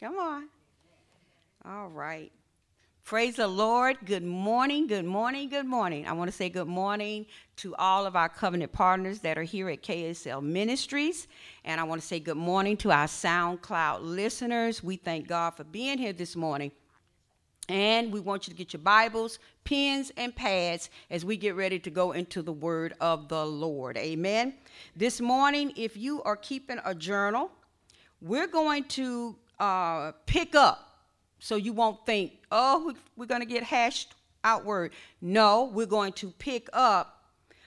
Come on. All right. Praise the Lord. Good morning, good morning, good morning. I want to say good morning to all of our covenant partners that are here at KSL Ministries. And I want to say good morning to our SoundCloud listeners. We thank God for being here this morning. And we want you to get your Bibles, pens, and pads as we get ready to go into the Word of the Lord. Amen. This morning, if you are keeping a journal, we're going to uh, pick up so you won't think, oh, we're going to get hashed outward. No, we're going to pick up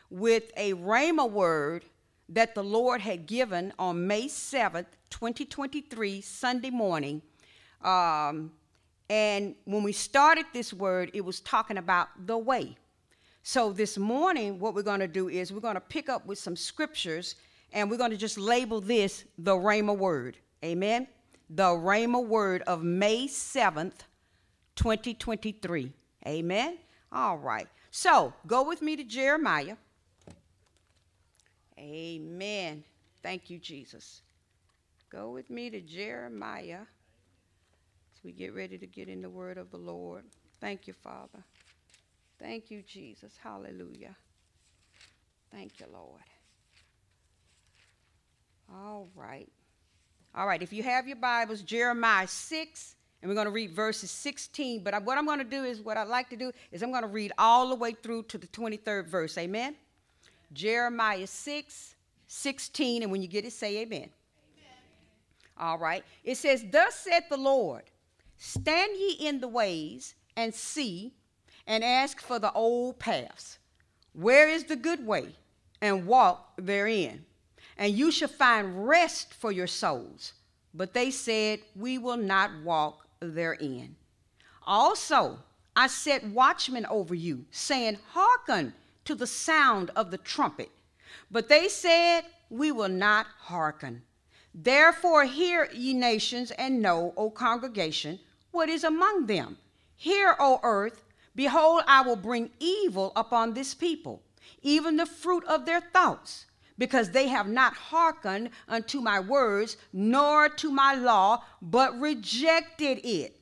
with a Rhema word that the Lord had given on May 7th, 2023, Sunday morning. Um, and when we started this word, it was talking about the way. So this morning, what we're going to do is we're going to pick up with some scriptures and we're going to just label this the Rhema word. Amen the Rhema word of May 7th, 2023. Amen. All right. So go with me to Jeremiah. Amen. Thank you, Jesus. Go with me to Jeremiah as we get ready to get in the word of the Lord. Thank you, Father. Thank you, Jesus. Hallelujah. Thank you, Lord. All right. All right, if you have your Bibles, Jeremiah 6, and we're going to read verses 16. But what I'm going to do is, what I'd like to do is, I'm going to read all the way through to the 23rd verse. Amen? Jeremiah 6, 16. And when you get it, say amen. amen. All right. It says, Thus saith the Lord, Stand ye in the ways and see, and ask for the old paths. Where is the good way? And walk therein and you shall find rest for your souls. But they said, We will not walk therein. Also, I set watchmen over you, saying, Hearken to the sound of the trumpet. But they said, We will not hearken. Therefore, hear, ye nations, and know, O congregation, what is among them. Hear, O earth, behold, I will bring evil upon this people, even the fruit of their thoughts because they have not hearkened unto my words, nor to my law, but rejected it.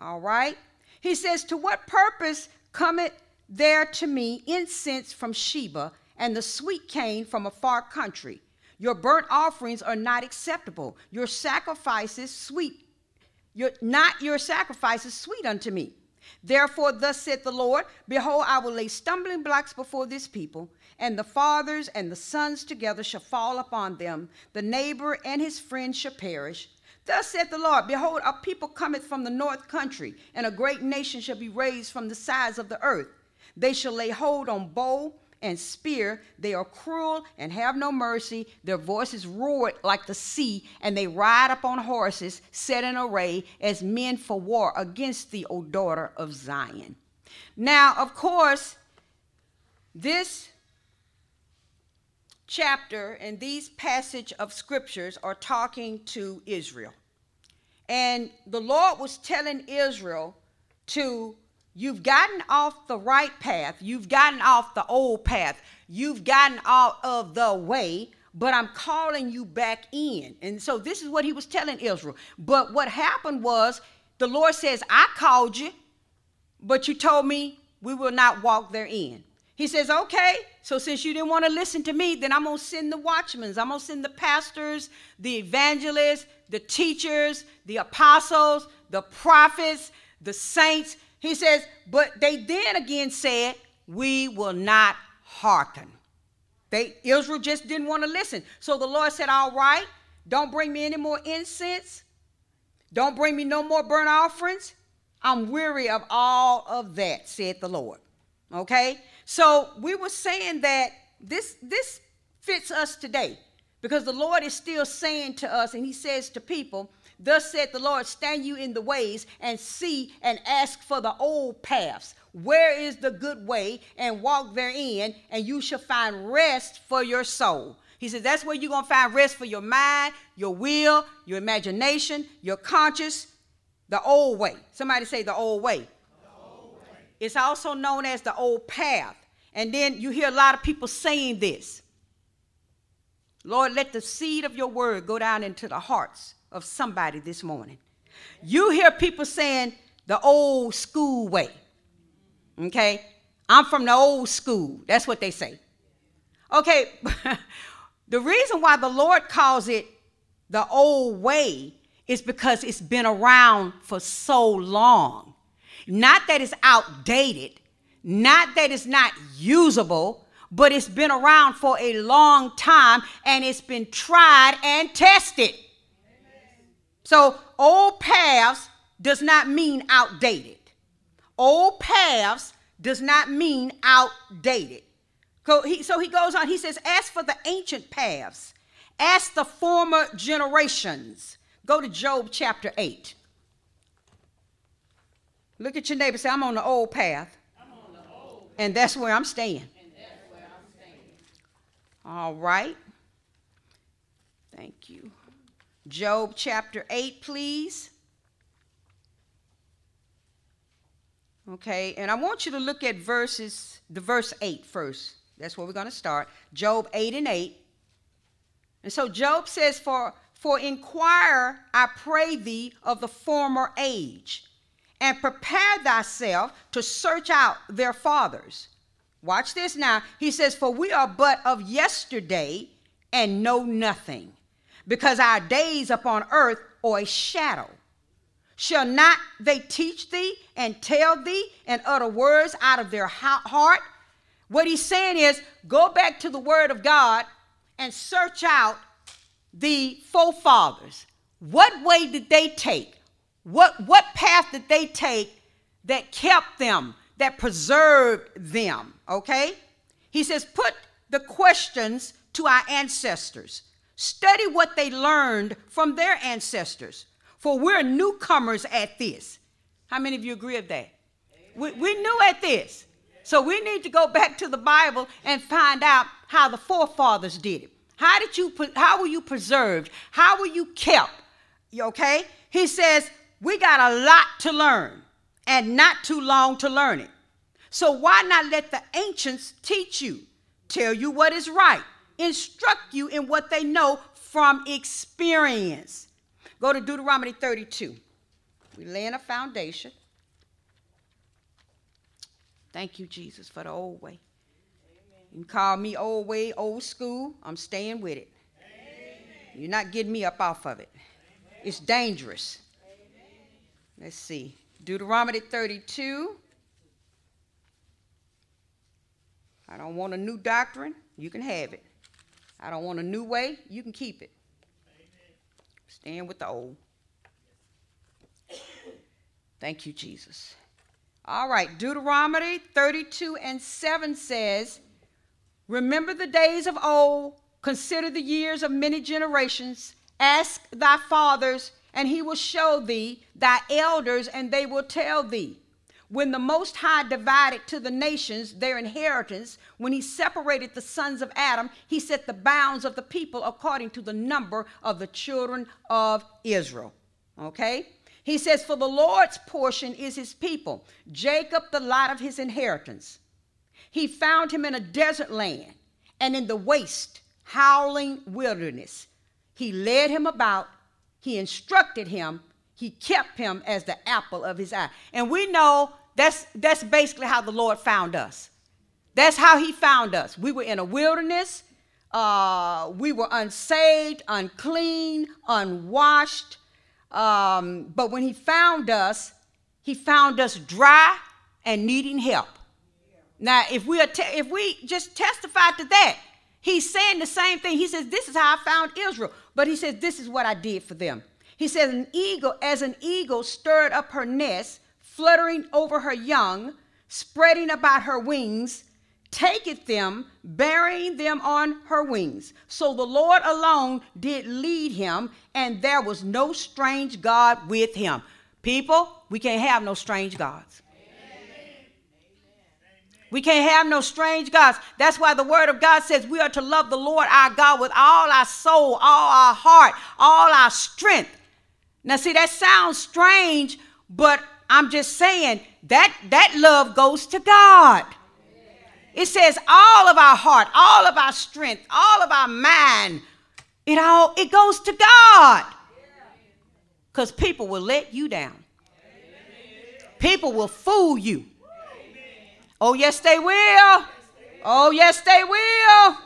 All right? He says, To what purpose cometh there to me incense from Sheba and the sweet cane from a far country? Your burnt offerings are not acceptable. Your sacrifices sweet. Your, not your sacrifices sweet unto me. Therefore, thus saith the Lord Behold, I will lay stumbling blocks before this people, and the fathers and the sons together shall fall upon them. The neighbor and his friend shall perish. Thus saith the Lord Behold, a people cometh from the north country, and a great nation shall be raised from the sides of the earth. They shall lay hold on bow and spear. They are cruel and have no mercy. Their voices roar like the sea, and they ride upon horses set in array as men for war against thee, O daughter of Zion. Now, of course, this chapter and these passage of scriptures are talking to Israel. And the Lord was telling Israel to you've gotten off the right path, you've gotten off the old path, you've gotten out of the way, but I'm calling you back in. And so this is what he was telling Israel. But what happened was the Lord says, I called you, but you told me we will not walk therein. He says, okay, so since you didn't want to listen to me, then I'm going to send the watchmen. I'm going to send the pastors, the evangelists, the teachers, the apostles, the prophets, the saints. He says, but they then again said, we will not hearken. They, Israel just didn't want to listen. So the Lord said, all right, don't bring me any more incense. Don't bring me no more burnt offerings. I'm weary of all of that, said the Lord. Okay? So we were saying that this this fits us today because the Lord is still saying to us, and He says to people, Thus said the Lord, stand you in the ways and see and ask for the old paths. Where is the good way? And walk therein, and you shall find rest for your soul. He says that's where you're going to find rest for your mind, your will, your imagination, your conscience, the old way. Somebody say the old way. It's also known as the old path. And then you hear a lot of people saying this Lord, let the seed of your word go down into the hearts of somebody this morning. You hear people saying the old school way. Okay? I'm from the old school. That's what they say. Okay, the reason why the Lord calls it the old way is because it's been around for so long. Not that it's outdated, not that it's not usable, but it's been around for a long time and it's been tried and tested. So, old paths does not mean outdated. Old paths does not mean outdated. So he, so he goes on, he says, As for the ancient paths, ask the former generations. Go to Job chapter 8. Look at your neighbor say, I'm on the old path. The old and that's where I'm staying. Where I'm staying. All right. Thank you. Job chapter 8, please. Okay, and I want you to look at verses, the verse 8 first. That's where we're going to start. Job 8 and 8. And so Job says, For for inquire, I pray thee, of the former age, and prepare thyself to search out their fathers. Watch this now. He says, For we are but of yesterday and know nothing, because our days upon earth are a shadow. Shall not they teach thee and tell thee and utter words out of their heart? What he's saying is, go back to the word of God and search out the forefathers. What way did they take? What, what path did they take that kept them, that preserved them? Okay? He says, put the questions to our ancestors. Study what they learned from their ancestors, for we're newcomers at this. How many of you agree with that? We, we're new at this. So we need to go back to the Bible and find out how the forefathers did it. How did you how were you preserved? How were you kept? Okay? He says, we got a lot to learn and not too long to learn it. So why not let the ancients teach you, tell you what is right, instruct you in what they know from experience? Go to Deuteronomy 32. We're laying a foundation. Thank you, Jesus, for the old way. You can call me old way, old school. I'm staying with it. Amen. You're not getting me up off of it. Amen. It's dangerous. Amen. Let's see. Deuteronomy 32. I don't want a new doctrine. You can have it. I don't want a new way. You can keep it. Stand with the old. Thank you, Jesus. All right, Deuteronomy 32 and 7 says, Remember the days of old, consider the years of many generations. Ask thy fathers, and he will show thee, thy elders, and they will tell thee. When the Most High divided to the nations their inheritance, when he separated the sons of Adam, he set the bounds of the people according to the number of the children of Israel. Okay? He says, For the Lord's portion is his people, Jacob the lot of his inheritance. He found him in a desert land and in the waste, howling wilderness. He led him about, he instructed him, he kept him as the apple of his eye. And we know that's, that's basically how the Lord found us. That's how he found us. We were in a wilderness, uh, we were unsaved, unclean, unwashed. Um, but when he found us, he found us dry and needing help. Now, if we, te- if we just testify to that, he's saying the same thing. He says, This is how I found Israel. But he says, This is what I did for them. He says, An eagle, as an eagle stirred up her nest, fluttering over her young, spreading about her wings, taketh them, bearing them on her wings. So the Lord alone did lead him, and there was no strange God with him. People, we can't have no strange gods. We can't have no strange gods. That's why the word of God says we are to love the Lord our God with all our soul, all our heart, all our strength. Now, see, that sounds strange, but I'm just saying that that love goes to God. It says all of our heart, all of our strength, all of our mind, it all it goes to God. Because people will let you down. People will fool you. Oh, yes, they will. Oh, yes, they will.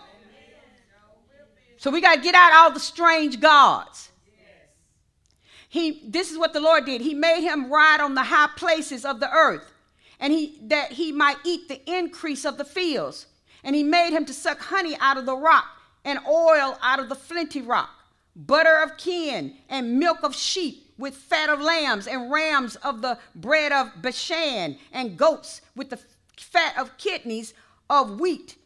So we got to get out all the strange gods. He, this is what the Lord did. He made him ride on the high places of the earth, and he that he might eat the increase of the fields. And he made him to suck honey out of the rock, and oil out of the flinty rock, butter of kin, and milk of sheep, with fat of lambs, and rams of the bread of Bashan, and goats with the fat of kidneys of wheat.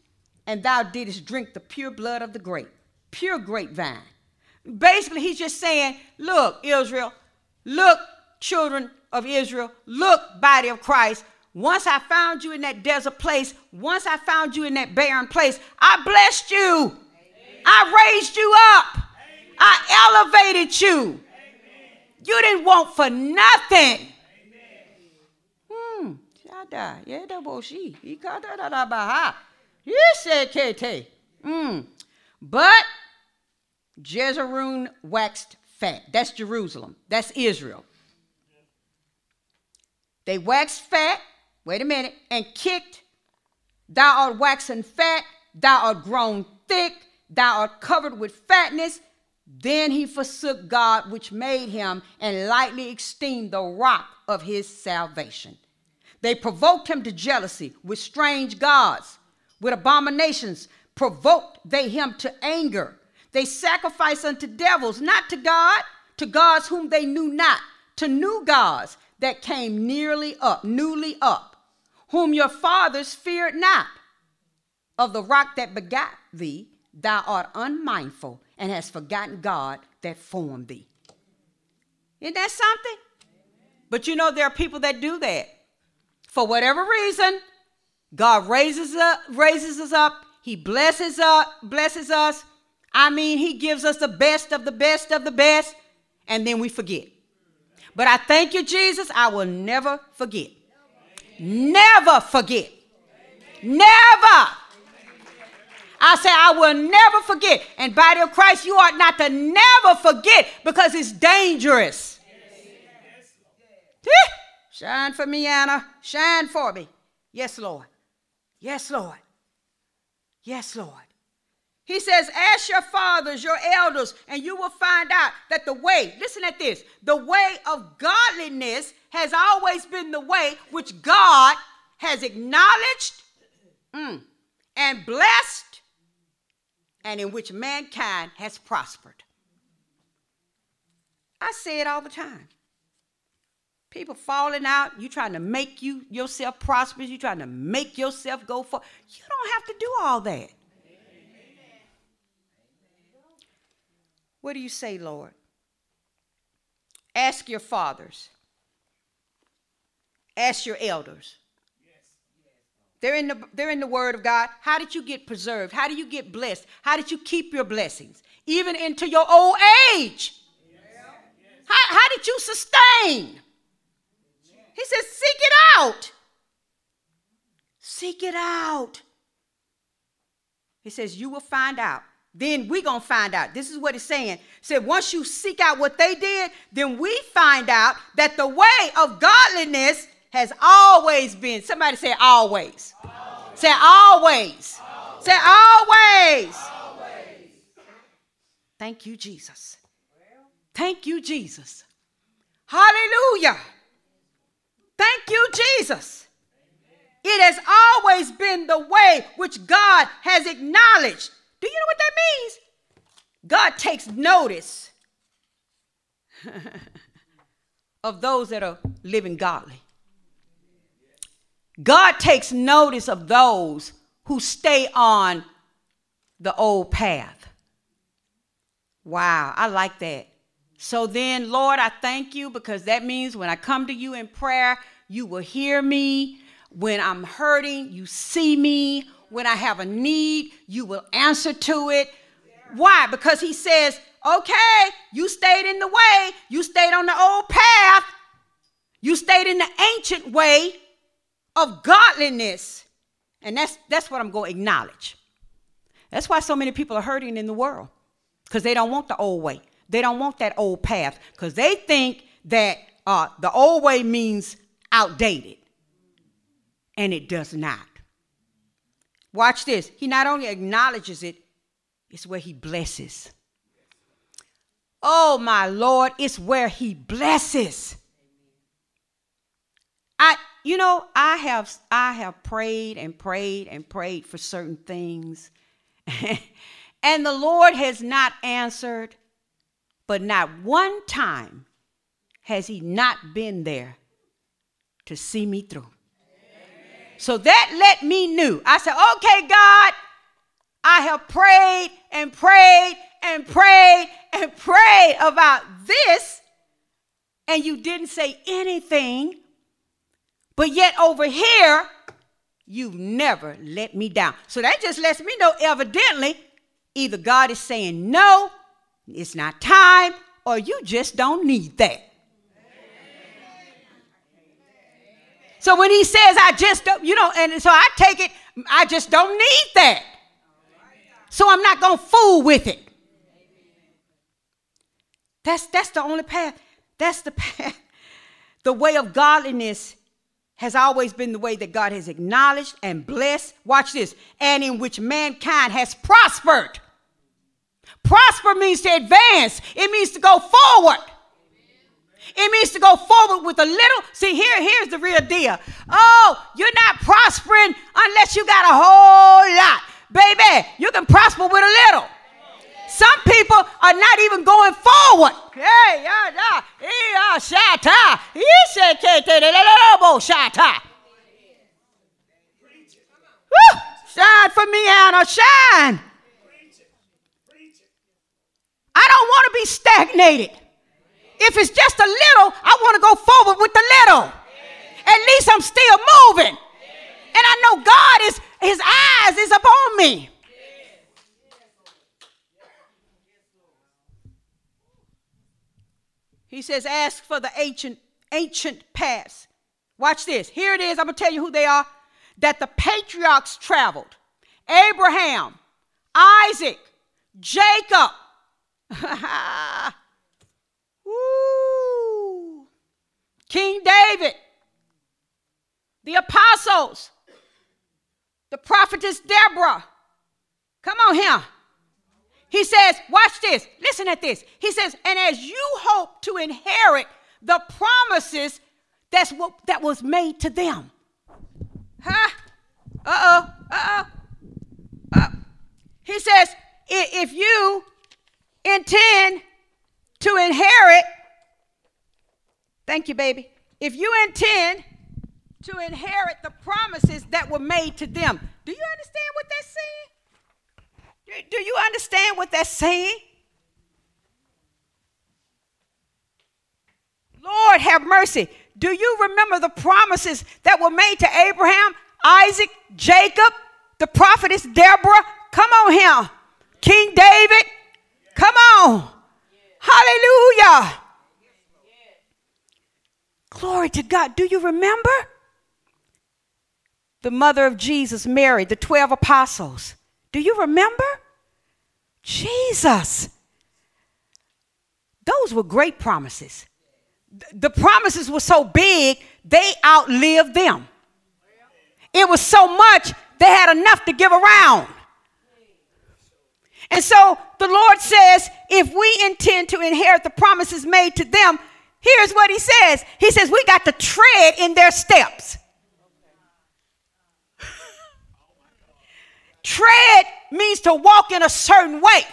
And thou didst drink the pure blood of the grape, pure grapevine. Basically, he's just saying, Look, Israel, look, children of Israel, look, body of Christ. Once I found you in that desert place, once I found you in that barren place, I blessed you. I raised you up. I elevated you. You didn't want for nothing. Hmm. Yeah, He got that. He said, "Kete." Hmm. But Jezreel waxed fat. That's Jerusalem. That's Israel. They waxed fat, wait a minute, and kicked. Thou art waxen fat, thou art grown thick, thou art covered with fatness. Then he forsook God, which made him, and lightly esteemed the rock of his salvation. They provoked him to jealousy with strange gods, with abominations, provoked they him to anger. They sacrificed unto devils, not to God, to gods whom they knew not, to new gods that came nearly up, newly up, whom your fathers feared not. Of the rock that begat thee, thou art unmindful and hast forgotten God that formed thee. Isn't that something? But you know, there are people that do that. For whatever reason, God raises up, raises us up, He blesses up, blesses us, I mean, he gives us the best of the best of the best, and then we forget. But I thank you, Jesus. I will never forget. Never forget. Never. I say, I will never forget. And body of Christ, you ought not to never forget because it's dangerous. Shine for me, Anna. Shine for me. Yes, Lord. Yes, Lord. Yes, Lord. He says, Ask your fathers, your elders, and you will find out that the way, listen at this, the way of godliness has always been the way which God has acknowledged mm, and blessed, and in which mankind has prospered. I say it all the time. People falling out, you trying to make you yourself prosperous, you trying to make yourself go for. You don't have to do all that. What do you say, Lord? Ask your fathers. Ask your elders. They're in, the, they're in the Word of God. How did you get preserved? How do you get blessed? How did you keep your blessings? Even into your old age. How, how did you sustain? He says, Seek it out. Seek it out. He says, You will find out then we gonna find out. This is what it's saying. Said once you seek out what they did, then we find out that the way of godliness has always been. Somebody say always. always. Say always. always. Say always. always. Thank you, Jesus. Thank you, Jesus. Hallelujah. Thank you, Jesus. It has always been the way which God has acknowledged do you know what that means? God takes notice of those that are living godly. God takes notice of those who stay on the old path. Wow, I like that. So then, Lord, I thank you because that means when I come to you in prayer, you will hear me. When I'm hurting, you see me when I have a need, you will answer to it. Why? Because he says, okay, you stayed in the way, you stayed on the old path, you stayed in the ancient way of godliness. And that's that's what I'm going to acknowledge. That's why so many people are hurting in the world. Because they don't want the old way. They don't want that old path because they think that uh, the old way means outdated. And it does not. Watch this. He not only acknowledges it, it's where he blesses. Oh, my Lord, it's where he blesses. I, you know, I have I have prayed and prayed and prayed for certain things. and the Lord has not answered, but not one time has he not been there to see me through. So that let me know. I said, okay, God, I have prayed and prayed and prayed and prayed about this, and you didn't say anything. But yet over here, you've never let me down. So that just lets me know, evidently, either God is saying no, it's not time, or you just don't need that. So when he says, I just don't, you know, and so I take it, I just don't need that. So I'm not going to fool with it. That's, that's the only path. That's the path. The way of godliness has always been the way that God has acknowledged and blessed. Watch this. And in which mankind has prospered. Prosper means to advance, it means to go forward. It means to go forward with a little. See, here, here's the real deal. Oh, you're not prospering unless you got a whole lot. Baby, you can prosper with a little. Some people are not even going forward. Hey, yeah, yeah, yeah, shata. He said, shata. Shine for me, Anna, shine. I don't want to be stagnated. If it's just a little, I want to go forward with the little. At least I'm still moving. And I know God is, his eyes is upon me. He says, ask for the ancient, ancient past. Watch this. Here it is. I'm going to tell you who they are. That the patriarchs traveled Abraham, Isaac, Jacob. Woo. King David, the apostles, the prophetess Deborah. Come on here. He says, watch this, listen at this. He says, and as you hope to inherit the promises that's what that was made to them. Huh? Uh-oh, uh-oh. Uh, he says, if you intend to inherit, thank you, baby. If you intend to inherit the promises that were made to them, do you understand what that's saying? Do you understand what that's saying? Lord, have mercy. Do you remember the promises that were made to Abraham, Isaac, Jacob, the prophetess Deborah? Come on here. King David, come on. Hallelujah. Glory to God. Do you remember? The mother of Jesus, Mary, the 12 apostles. Do you remember? Jesus. Those were great promises. The promises were so big, they outlived them. It was so much, they had enough to give around. And so the Lord says, if we intend to inherit the promises made to them, here's what He says He says, we got to tread in their steps. tread means to walk in a certain way.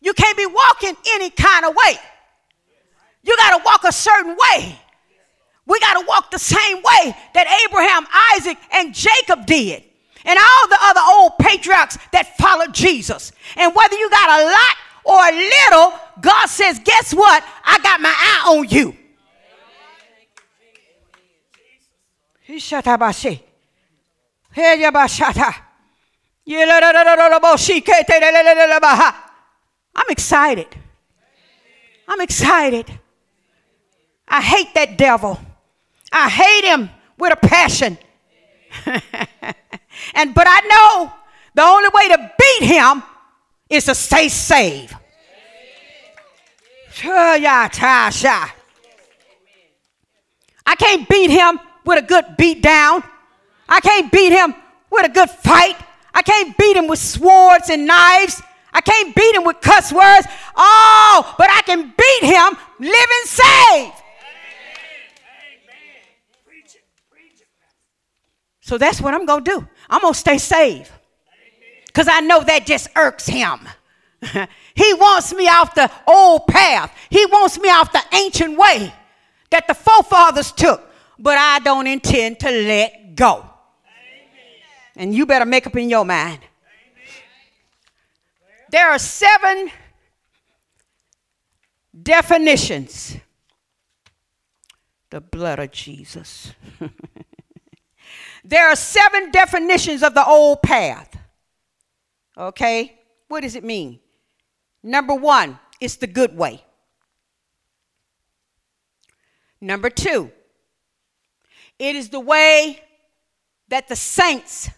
You can't be walking any kind of way. You got to walk a certain way. We got to walk the same way that Abraham, Isaac, and Jacob did and all the other old patriarchs that followed Jesus. And whether you got a lot or a little, God says, guess what? I got my eye on you. I'm excited. I'm excited. I hate that devil. I hate him with a passion. And but I know the only way to beat him is to stay saved. I can't beat him with a good beat down. I can't beat him with a good fight. I can't beat him with swords and knives. I can't beat him with cuss words. Oh, but I can beat him living saved. So that's what I'm going to do. I'm going to stay saved. Because I know that just irks him. he wants me off the old path, he wants me off the ancient way that the forefathers took. But I don't intend to let go. Amen. And you better make up in your mind. There are seven definitions. The blood of Jesus. there are seven definitions of the old path. Okay? What does it mean? Number one, it's the good way. Number two, it is the way that the saints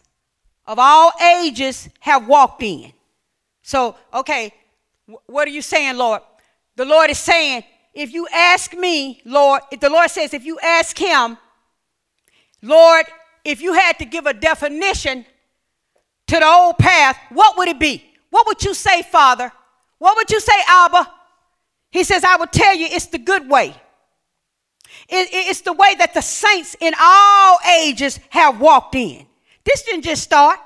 of all ages have walked in. So, okay, what are you saying, Lord? The Lord is saying, if you ask me, Lord, if the Lord says, if you ask him, Lord, if you had to give a definition to the old path, what would it be? What would you say, Father? What would you say, Abba? He says, I will tell you it's the good way. It, it's the way that the saints in all ages have walked in. This didn't just start.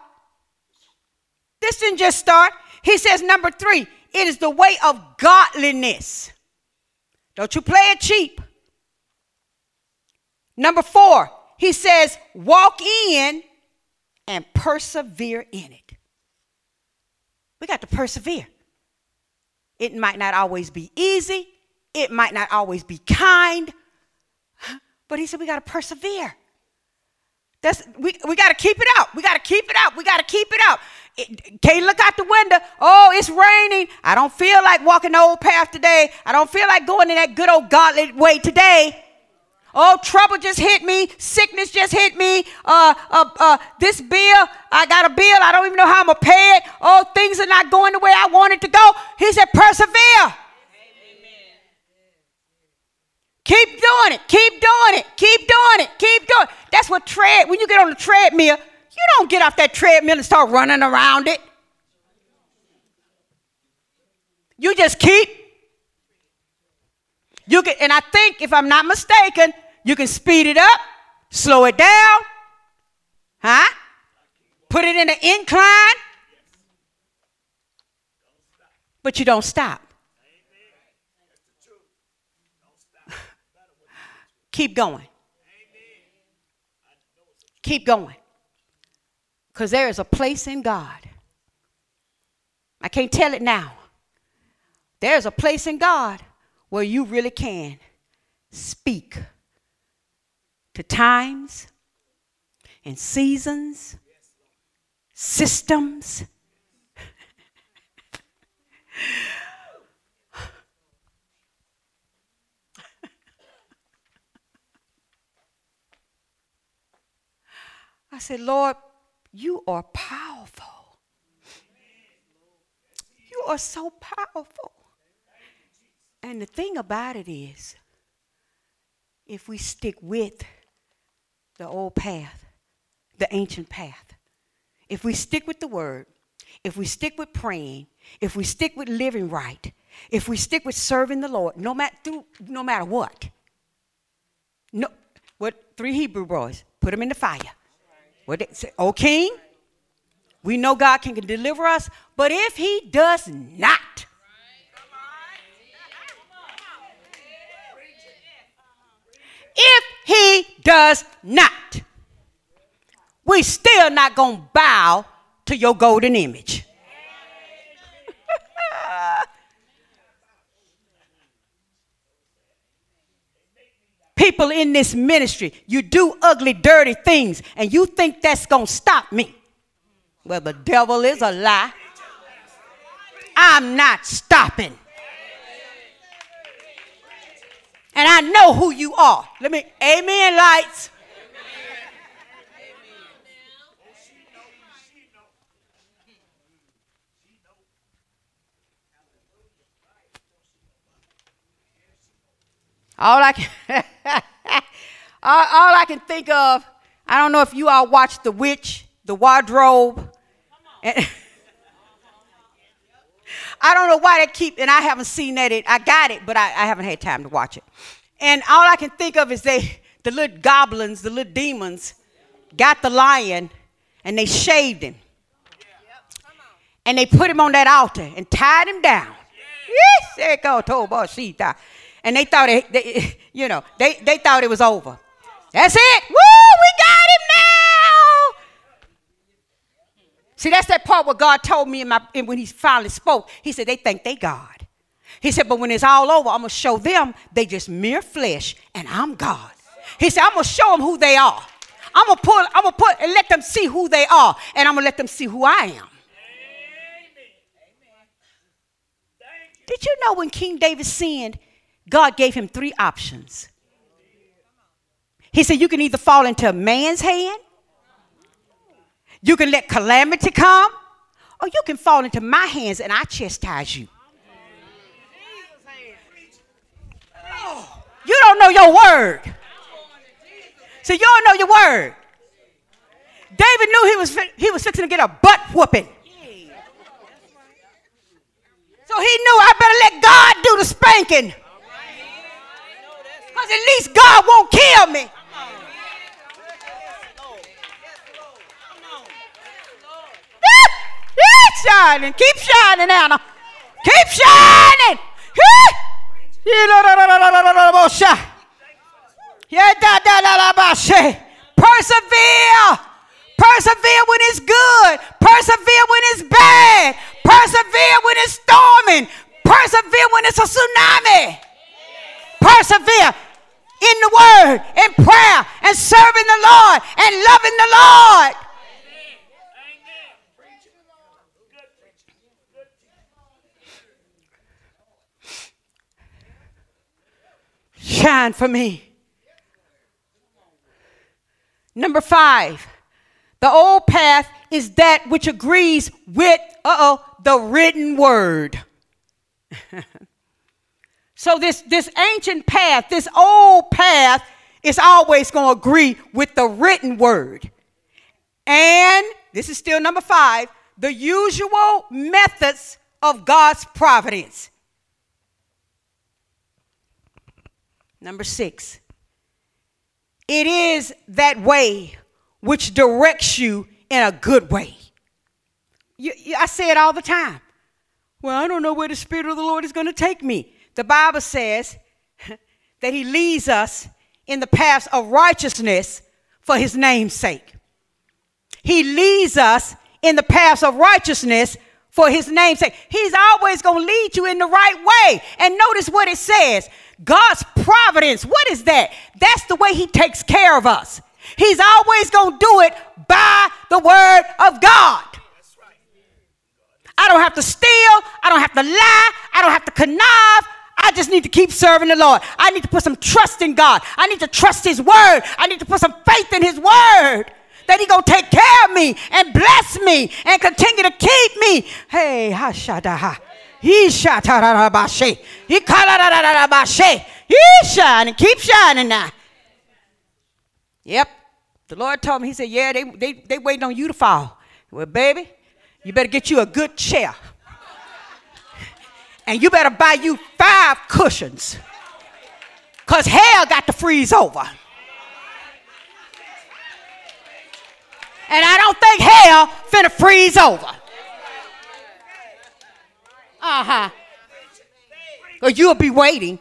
This didn't just start. He says, number three, it is the way of godliness. Don't you play it cheap. Number four, he says, walk in and persevere in it. We got to persevere. It might not always be easy, it might not always be kind, but he said we got to persevere. That's, we we got to keep it up. We got to keep it up. We got to keep it up. It, can't look out the window. Oh, it's raining. I don't feel like walking the old path today. I don't feel like going in that good old godly way today. Oh, trouble just hit me. Sickness just hit me. Uh, uh, uh, this bill, I got a bill. I don't even know how I'm going to pay it. Oh, things are not going the way I want it to go. He said, persevere. Keep doing it. Keep doing it. Keep doing it. Keep doing it. That's what tread, when you get on the treadmill, you don't get off that treadmill and start running around it. You just keep. You can, and I think, if I'm not mistaken, you can speed it up, slow it down, huh? Put it in an incline, but you don't stop. Keep going. Keep going. Because there is a place in God. I can't tell it now. There's a place in God where you really can speak to times and seasons, systems. I said, Lord, you are powerful. You are so powerful. And the thing about it is, if we stick with the old path, the ancient path, if we stick with the word, if we stick with praying, if we stick with living right, if we stick with serving the Lord, no matter through, no matter what. No, what three Hebrew boys put them in the fire. What they say, oh King, we know God can deliver us, but if He does not, if he does not, we still not going to bow to your golden image. People in this ministry, you do ugly, dirty things, and you think that's going to stop me. Well, the devil is a lie. I'm not stopping. And I know who you are. Let me, amen, lights. All I can, all, all I can think of, I don't know if you all watched The Witch, The Wardrobe. I don't know why they keep, and I haven't seen that. It, I got it, but I, I haven't had time to watch it. And all I can think of is they, the little goblins, the little demons, got the lion and they shaved him. And they put him on that altar and tied him down. Yes, And they thought it, they, you know, they, they thought it was over. That's it. Woo, we got him now. See, that's that part where God told me in my, in when he finally spoke. He said, they think they God. He said, but when it's all over, I'm going to show them they just mere flesh and I'm God. He said, I'm going to show them who they are. I'm going to pull, I'm going to put and let them see who they are and I'm going to let them see who I am. Did you know when King David sinned, God gave him three options? He said, You can either fall into a man's hand, you can let calamity come, or you can fall into my hands and I chastise you. You don't know your word. So you don't know your word. David knew he was he was fixing to get a butt whooping. So he knew I better let God do the spanking. Because at least God won't kill me. Keep shining. Keep shining, Anna. Keep shining. Persevere. Persevere when it's good. Persevere when it's bad. Persevere when it's storming. Persevere when it's a tsunami. Persevere in the word, in prayer, and serving the Lord, and loving the Lord. Shine for me. Number five, the old path is that which agrees with, uh oh, the written word. so this, this ancient path, this old path, is always going to agree with the written word. And this is still number five, the usual methods of God's providence. Number six, it is that way which directs you in a good way. You, you, I say it all the time. Well, I don't know where the Spirit of the Lord is going to take me. The Bible says that He leads us in the paths of righteousness for His name's sake. He leads us in the paths of righteousness for His name's sake. He's always going to lead you in the right way. And notice what it says God's providence. What is that? That's the way He takes care of us. He's always going to do it by the word of God. I don't have to steal. I don't have to lie. I don't have to connive. I just need to keep serving the Lord. I need to put some trust in God. I need to trust His word. I need to put some faith in His word that He gonna take care of me and bless me and continue to keep me. Hey, ha shadaha. He shatarabashe. He kalarabashe. He shining. Keep shining now. Yep. The Lord told me, He said, Yeah, they, they, they waiting on you to fall. Well, baby, you better get you a good chair. And you better buy you five cushions. Because hell got to freeze over. And I don't think hell finna freeze over. Uh huh. Or you'll be waiting.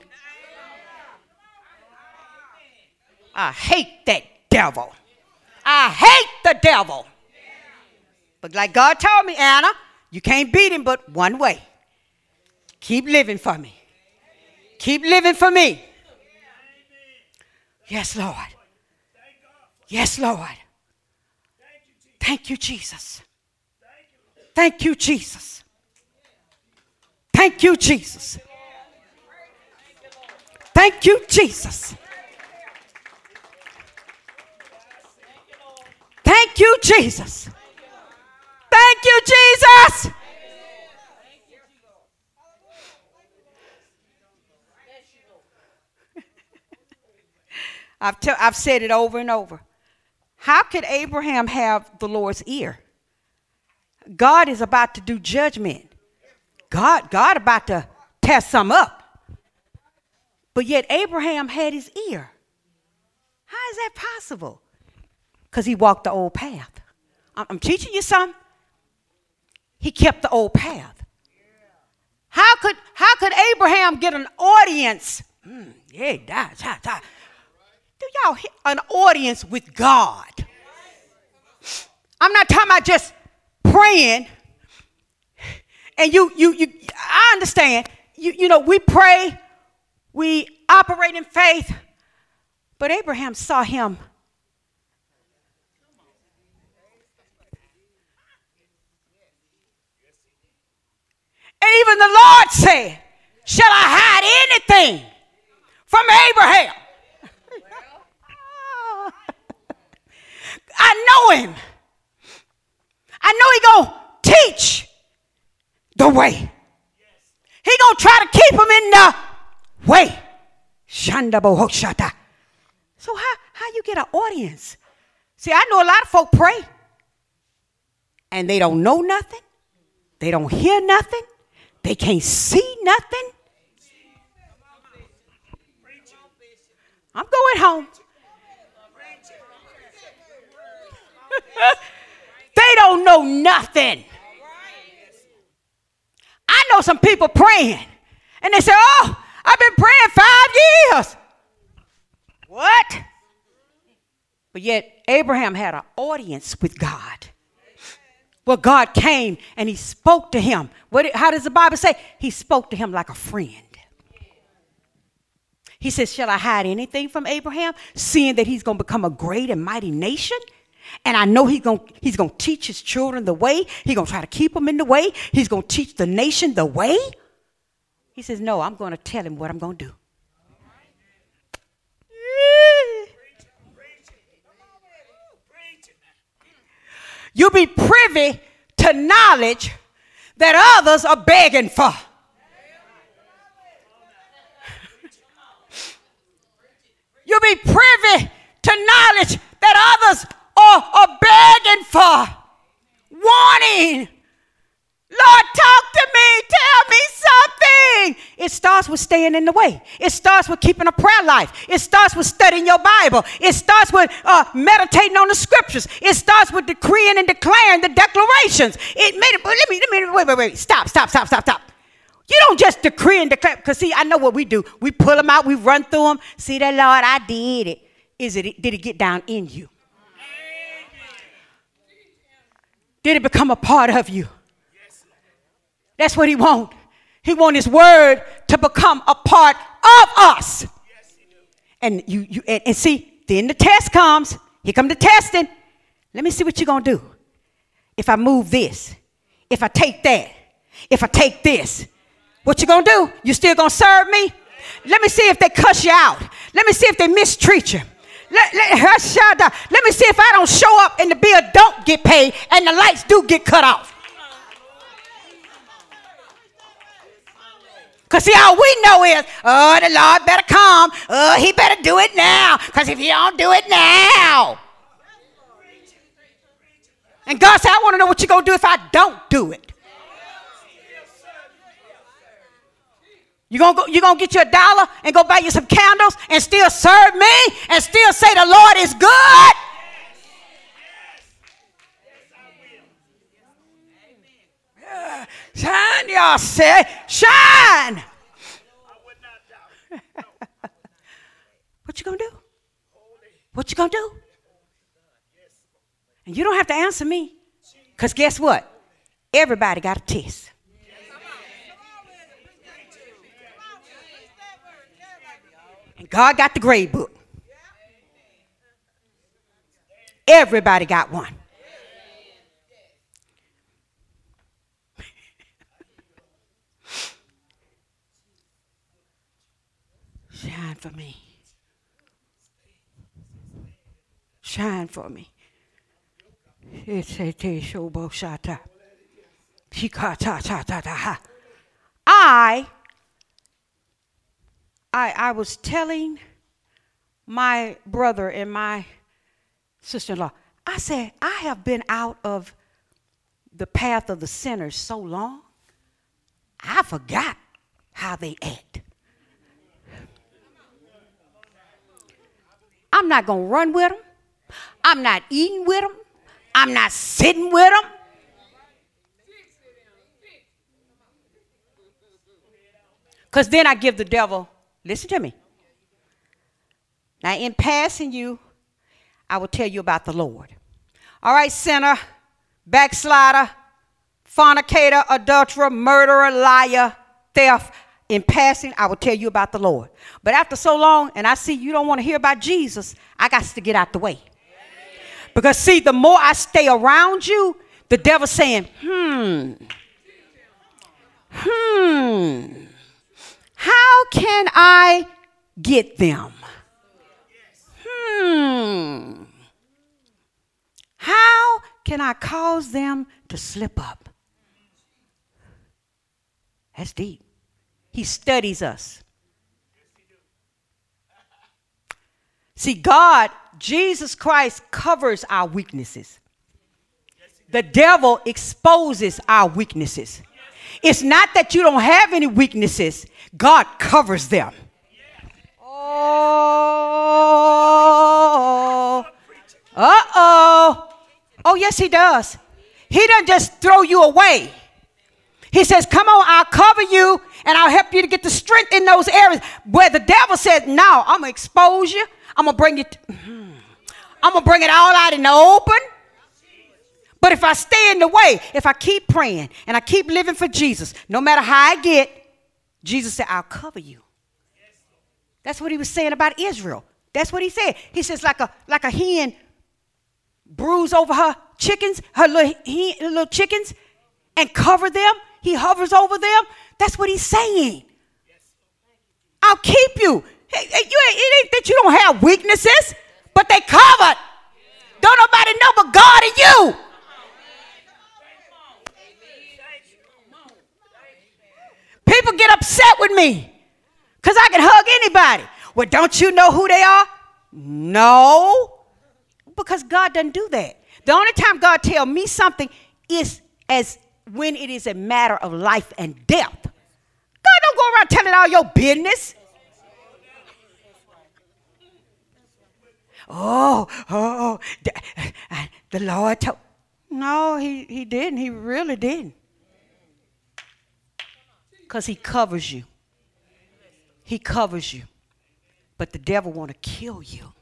I hate that devil. I hate the devil. But like God told me, Anna, you can't beat him but one way. Keep living for me. Keep living for me. Yes, Lord. Yes, Lord. Thank you, Jesus. Thank you, Jesus. Thank you, Jesus. Thank you, Jesus. Thank you, Jesus. Thank you, Jesus. I've, te- I've said it over and over. How could Abraham have the Lord's ear? God is about to do judgment. God, God about to test some up. But yet Abraham had his ear. How is that possible? Because he walked the old path. I'm teaching you something. He kept the old path. How could, how could Abraham get an audience? Mm, yeah, da, da, da. Do y'all an audience with God? I'm not talking about just praying. And you, you, you, I understand. You, you know, we pray, we operate in faith, but Abraham saw him And even the Lord said, Shall I hide anything from Abraham? I know him. I know he gonna teach the way. He gonna try to keep him in the way. So how, how you get an audience? See, I know a lot of folk pray and they don't know nothing. They don't hear nothing. They can't see nothing. I'm going home. don't know nothing. I know some people praying, and they say, Oh, I've been praying five years. What? But yet, Abraham had an audience with God. Well, God came and he spoke to him. What, how does the Bible say? He spoke to him like a friend. He says, Shall I hide anything from Abraham, seeing that he's going to become a great and mighty nation? And I know he's going he's going to teach his children the way. He's going to try to keep them in the way. He's going to teach the nation the way. He says, No, I'm going to tell him what I'm going to do. You'll be privy to knowledge that others are begging for. You'll be privy to knowledge that others are, are begging for, wanting Lord, talk to me. Tell me something. It starts with staying in the way. It starts with keeping a prayer life. It starts with studying your Bible. It starts with uh, meditating on the scriptures. It starts with decreeing and declaring the declarations. It made it. Let me. Let me. Wait. Wait. Wait. Stop. Stop. Stop. Stop. Stop. You don't just decree and declare. Because see, I know what we do. We pull them out. We run through them. See that, Lord, I did it. Is it? Did it get down in you? Did it become a part of you? That's what he want. He want his word to become a part of us. And you, you and, and see, then the test comes. Here come the testing. Let me see what you're gonna do. If I move this, if I take that, if I take this, what you gonna do? You still gonna serve me? Let me see if they cuss you out. Let me see if they mistreat you. Let, let, let me see if I don't show up and the bill don't get paid and the lights do get cut off. Because see, all we know is, oh, the Lord better come. Oh, he better do it now. Because if he don't do it now. And God said, I want to know what you're going to do if I don't do it. You're going to you gonna get you a dollar and go buy you some candles and still serve me and still say the Lord is good? Shine, y'all say. Shine. what you gonna do? What you gonna do? And you don't have to answer me. Because guess what? Everybody got a test. And God got the grade book. Everybody got one. Shine for me. Shine for me. She caught uh, I I I was telling my brother and my sister in law, I said, I have been out of the path of the sinners so long, I forgot how they act. I'm not going to run with them. I'm not eating with them. I'm not sitting with them. Because then I give the devil, listen to me. Now, in passing you, I will tell you about the Lord. All right, sinner, backslider, fornicator, adulterer, murderer, liar, theft. In passing, I will tell you about the Lord. But after so long, and I see you don't want to hear about Jesus, I got to get out the way. Because, see, the more I stay around you, the devil's saying, hmm, hmm, how can I get them? Hmm. How can I cause them to slip up? That's deep. He studies us. See, God, Jesus Christ covers our weaknesses. The devil exposes our weaknesses. It's not that you don't have any weaknesses, God covers them. Oh, uh oh. Oh, yes, He does. He doesn't just throw you away. He says, Come on, I'll cover you and I'll help you to get the strength in those areas where the devil said, No, I'm going to expose you. I'm going to bring it. I'm going to bring it all out in the open. But if I stay in the way, if I keep praying and I keep living for Jesus, no matter how I get, Jesus said, I'll cover you. That's what he was saying about Israel. That's what he said. He says, like a like a hen bruise over her chickens, her little, hen, little chickens, and cover them. He hovers over them. That's what he's saying. I'll keep you. Hey, you it ain't that you don't have weaknesses, but they covered. Don't nobody know but God and you. People get upset with me because I can hug anybody. Well, don't you know who they are? No, because God doesn't do that. The only time God tell me something is as when it is a matter of life and death. God don't go around telling all your business. Oh, oh, oh. the, uh, the Lord told. No, he, he didn't. He really didn't because he covers you. He covers you. But the devil want to kill you.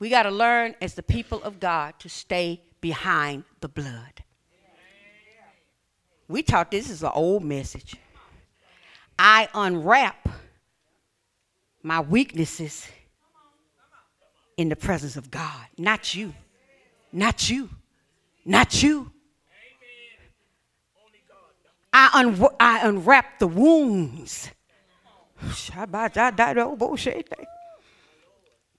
We got to learn as the people of God to stay behind the blood. We taught this is an old message. I unwrap my weaknesses in the presence of God. Not you. Not you. Not you. I, un- I unwrap the wounds.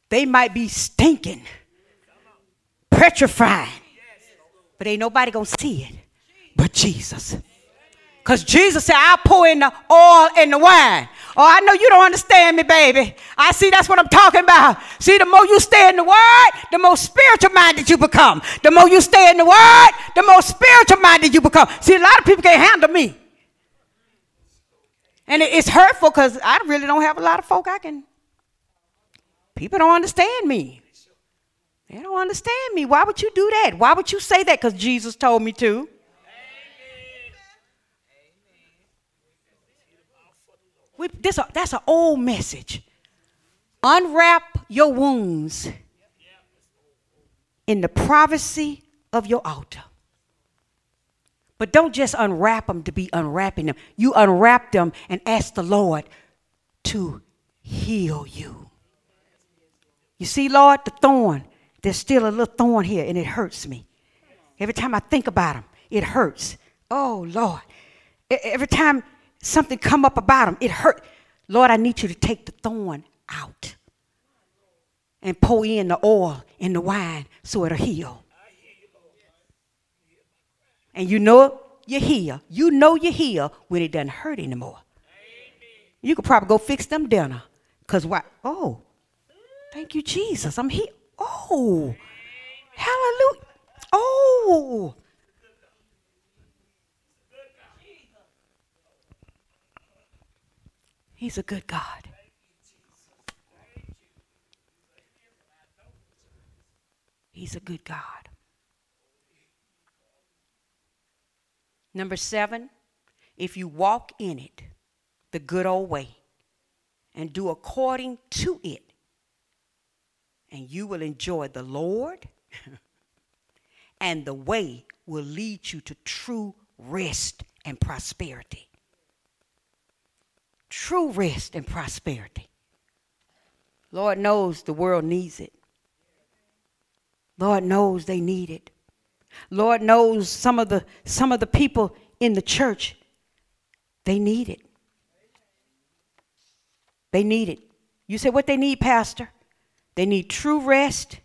They might be stinking, petrifying, but ain't nobody gonna see it but Jesus. Because Jesus said, I'll pour in the oil and the wine. Oh, I know you don't understand me, baby. I see that's what I'm talking about. See, the more you stay in the Word, the more spiritual minded you become. The more you stay in the Word, the more spiritual minded you become. See, a lot of people can't handle me. And it's hurtful because I really don't have a lot of folk I can. People don't understand me. They don't understand me. Why would you do that? Why would you say that? Because Jesus told me to. We, this a, that's an old message. Unwrap your wounds in the privacy of your altar. But don't just unwrap them to be unwrapping them. You unwrap them and ask the Lord to heal you. You see, Lord, the thorn, there's still a little thorn here and it hurts me. Every time I think about him, it hurts. Oh, Lord. Every time something come up about him. It hurt. Lord, I need you to take the thorn out and pour in the oil and the wine so it'll heal. And you know you're here. You know you're here when it doesn't hurt anymore. You could probably go fix them dinner. Because why? Oh, thank you, Jesus. I'm here. Oh, hallelujah. Oh. He's a good God. He's a good God. Number seven, if you walk in it the good old way and do according to it, and you will enjoy the Lord, and the way will lead you to true rest and prosperity. True rest and prosperity. Lord knows the world needs it. Lord knows they need it. Lord knows some of the some of the people in the church they need it. They need it. You say what they need, pastor? They need true rest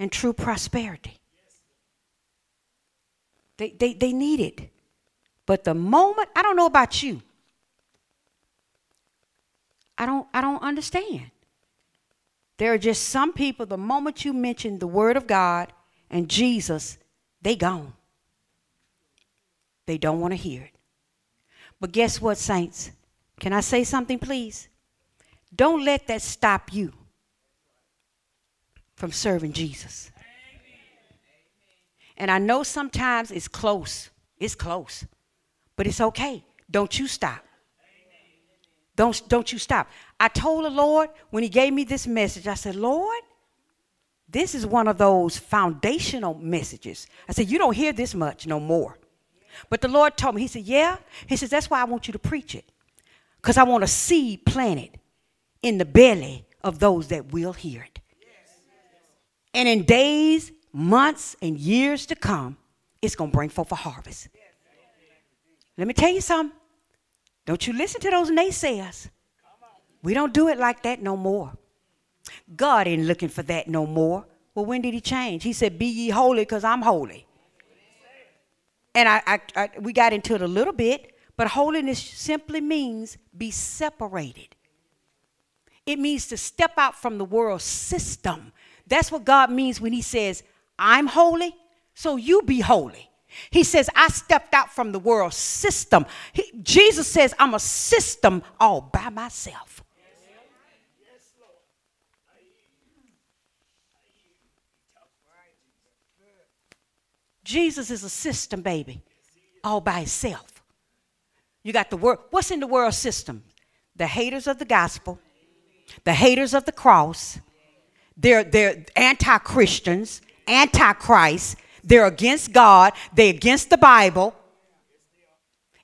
and true prosperity. They, they, they need it. But the moment, I don't know about you. I don't I don't understand. There are just some people, the moment you mention the Word of God and Jesus, they gone. They don't want to hear it. But guess what, saints? Can I say something, please? Don't let that stop you from serving Jesus. And I know sometimes it's close. It's close. But it's okay. Don't you stop. Don't, don't you stop. I told the Lord when He gave me this message, I said, Lord, this is one of those foundational messages. I said, You don't hear this much no more. But the Lord told me, He said, Yeah. He says, That's why I want you to preach it. Because I want a seed planted in the belly of those that will hear it. And in days, months, and years to come, it's going to bring forth a harvest. Let me tell you something. Don't you listen to those naysayers. We don't do it like that no more. God ain't looking for that no more. Well, when did he change? He said, Be ye holy because I'm holy. And I, I, I, we got into it a little bit, but holiness simply means be separated. It means to step out from the world system. That's what God means when He says, I'm holy, so you be holy. He says, I stepped out from the world system. He, Jesus says, I'm a system all by myself. Jesus is a system, baby, all by itself. You got the world. What's in the world system? The haters of the gospel, the haters of the cross. They're, they're anti Christians, anti Christ. They're against God. They're against the Bible.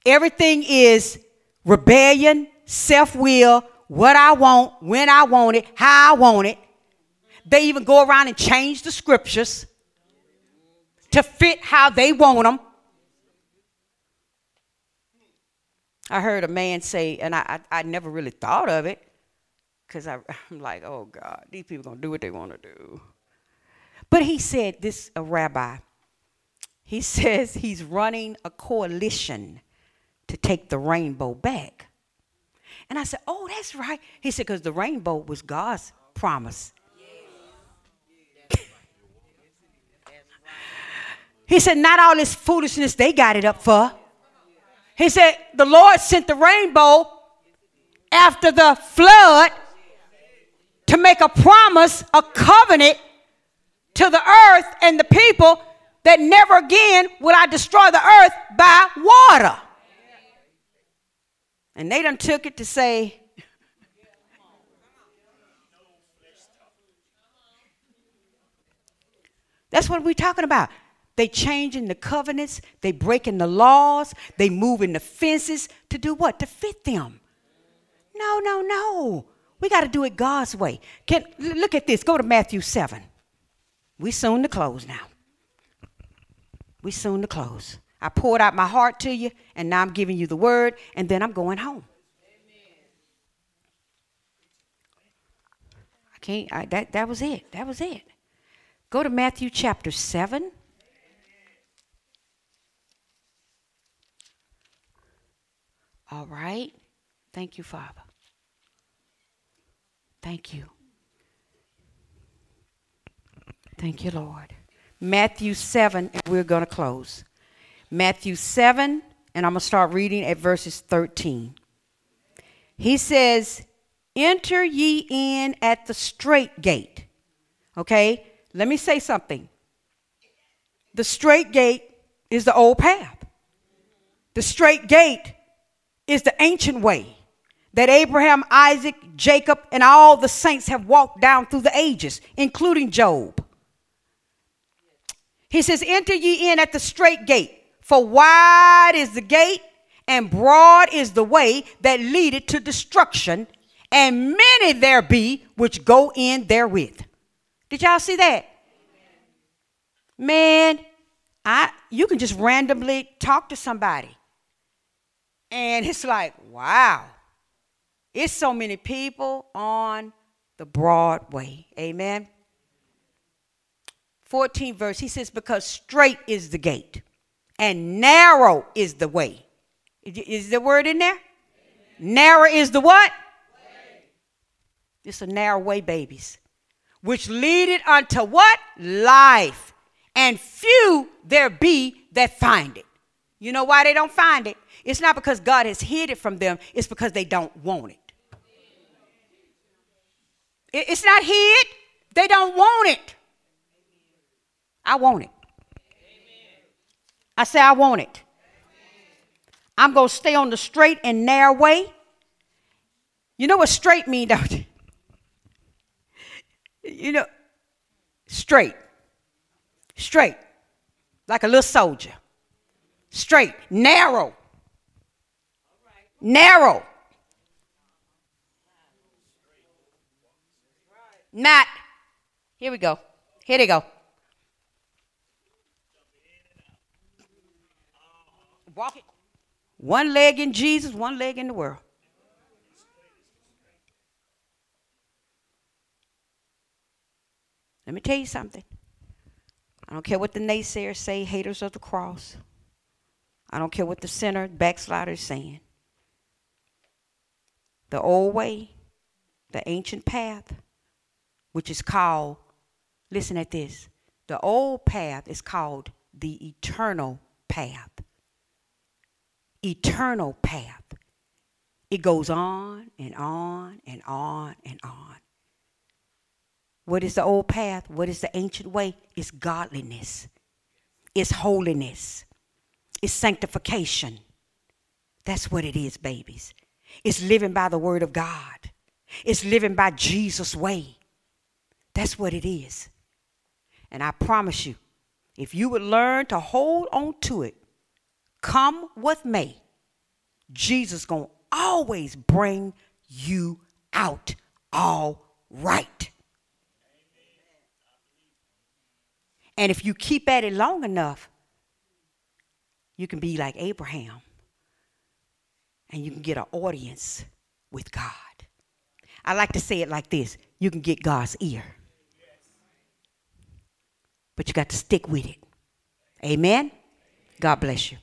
Everything is rebellion, self will, what I want, when I want it, how I want it. They even go around and change the scriptures to fit how they want them. I heard a man say, and I, I, I never really thought of it, because I'm like, oh God, these people gonna do what they want to do. But he said, this a rabbi, he says he's running a coalition to take the rainbow back. And I said, oh, that's right. He said, because the rainbow was God's promise. He said, Not all this foolishness they got it up for. He said, The Lord sent the rainbow after the flood to make a promise, a covenant to the earth and the people that never again will I destroy the earth by water. And they done took it to say, That's what we're talking about. They changing the covenants, they breaking the laws, they moving the fences to do what? To fit them. No, no, no. We got to do it God's way. Can look at this. Go to Matthew 7. We soon to close now. We soon to close. I poured out my heart to you, and now I'm giving you the word, and then I'm going home. I can't. I, that that was it. That was it. Go to Matthew chapter seven. All right. Thank you, Father. Thank you. Thank you, Lord. Matthew 7, and we're going to close. Matthew 7, and I'm going to start reading at verses 13. He says, Enter ye in at the straight gate. Okay? Let me say something. The straight gate is the old path. The straight gate is the ancient way that Abraham, Isaac, Jacob, and all the saints have walked down through the ages, including Job. He says, Enter ye in at the straight gate, for wide is the gate, and broad is the way that leadeth to destruction, and many there be which go in therewith. Did y'all see that? Man, I you can just randomly talk to somebody. And it's like, wow. It's so many people on the broad way. Amen. 14 verse, he says, because straight is the gate and narrow is the way. Is the word in there? Amen. Narrow is the what? Way. It's a narrow way, babies. Which leadeth unto what? Life. And few there be that find it. You know why they don't find it? It's not because God has hid it from them, it's because they don't want it. It's not hid, they don't want it. I want it. I say, I want it. I'm going to stay on the straight and narrow way. You know what straight mean, don't you? You know, straight. Straight. Like a little soldier. Straight. Narrow. Narrow. Not. Here we go. Here they go. Walk it. One leg in Jesus, one leg in the world. Let me tell you something. I don't care what the naysayers say, haters of the cross. I don't care what the sinner, backslider is saying. The old way, the ancient path, which is called, listen at this, the old path is called the eternal path eternal path. It goes on and on and on and on. What is the old path? What is the ancient way? It's godliness, it's holiness, it's sanctification. That's what it is, babies. It's living by the word of God, it's living by Jesus' way. That's what it is. And I promise you, if you would learn to hold on to it, come with me. Jesus going to always bring you out all right. And if you keep at it long enough, you can be like Abraham and you can get an audience with God. I like to say it like this you can get God's ear, but you got to stick with it. Amen. God bless you.